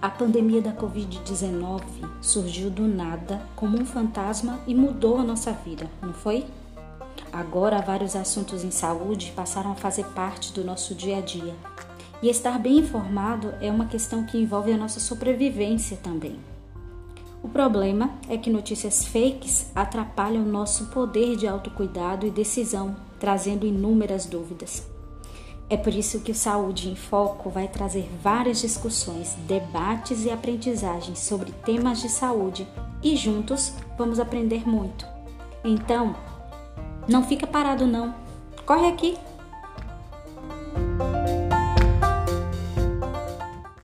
A pandemia da Covid-19 surgiu do nada como um fantasma e mudou a nossa vida, não foi? Agora, vários assuntos em saúde passaram a fazer parte do nosso dia a dia. E estar bem informado é uma questão que envolve a nossa sobrevivência também. O problema é que notícias fakes atrapalham o nosso poder de autocuidado e decisão, trazendo inúmeras dúvidas. É por isso que o Saúde em Foco vai trazer várias discussões, debates e aprendizagens sobre temas de saúde e juntos vamos aprender muito. Então, não fica parado não. Corre aqui!